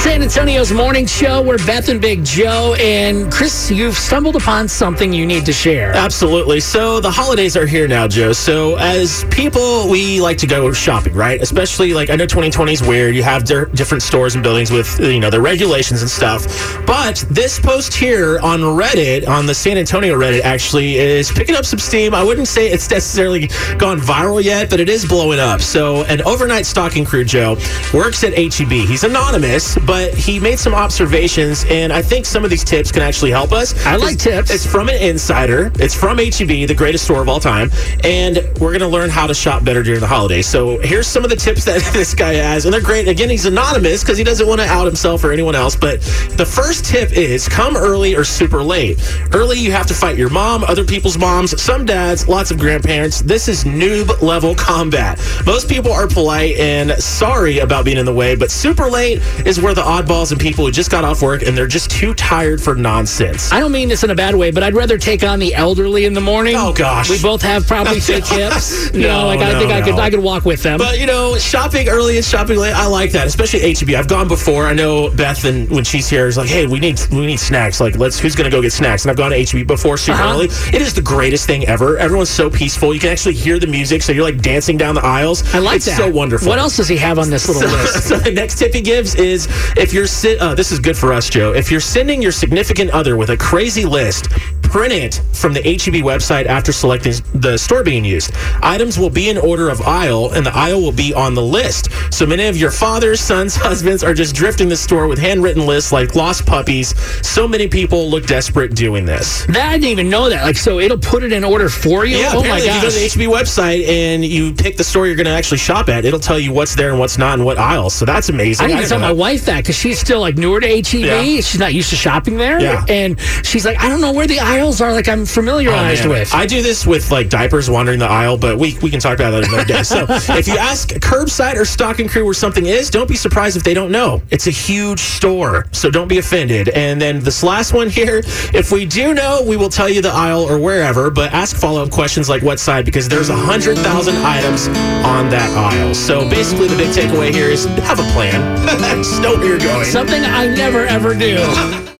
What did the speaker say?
San Antonio's morning show. We're Beth and Big Joe. And Chris, you've stumbled upon something you need to share. Absolutely. So the holidays are here now, Joe. So as people, we like to go shopping, right? Especially like I know 2020 is weird. You have di- different stores and buildings with you know the regulations and stuff. But this post here on Reddit, on the San Antonio Reddit, actually is picking up some steam. I wouldn't say it's necessarily gone viral yet, but it is blowing up. So an overnight stocking crew, Joe, works at HEB. He's anonymous, but he made some observations, and I think some of these tips can actually help us. I like It's- tips. It's from an insider. It's from HEB, the greatest store of all time, and we're going to learn how to shop better during the holidays. So here's some of the tips that this guy has, and they're great. Again, he's anonymous because he doesn't want to out himself or anyone else. But the first tip is come early or super late. Early, you have to fight your mom, other people's moms, some dads, lots of grandparents. This is noob level combat. Most people are polite and sorry about being in the way, but super late is where the oddballs and people who just got off work and they're just too tired for nonsense. I don't mean this in a bad way, but I'd rather take on the elderly in the morning. Oh, gosh. we both have probably fake hips. No, like I no, think I could. I could walk with them. But you know, shopping early and shopping late, I like that, especially HEB. I've gone before. I know Beth, and when she's here, is like, "Hey, we need we need snacks. Like, let's who's gonna go get snacks?" And I've gone to HEB before super Uh-huh. early. It is the greatest thing ever. Everyone's so peaceful. You can actually hear the music, so you're like dancing down the aisles. I like it's that. so wonderful. What else does he have on this little list? So the next tip he gives is if you're si- uh, this is good for us, Joe. If you're sending your significant other with a crazy list, print it from the HEB website after selecting the store being used. Items will be in order of aisle, and the aisle will be on the list. So many of your fathers, sons, husbands are just drifting the store with handwritten lists like lost puppies. So many people look desperate doing this. That I didn't even know that. Like, so it'll put it in order for you. Yeah, oh my apparently if you go to the HEB website and you pick the store you're going to actually shop at, it'll tell you what's there and what's not and what aisles. So that's amazing. I need to tell my wife that because she's still like newer to HEB. Yeah. She's not used to shopping there. Yeah. And she's like, I don't know where the aisles are. Like I'm familiarized Oh, with. I do this with like diapers wandering the aisle, but we, we can talk about that another day. So if you ask curbside or stocking crew where something is, don't be surprised if they don't know. It's a huge store, so don't be offended. And then this last one here, if we do know, we will tell you the aisle or wherever, but ask follow up questions like what side because there's a hundred thousand items on that aisle. So basically, the big takeaway here is have a plan. Just you're going. Something I never ever do.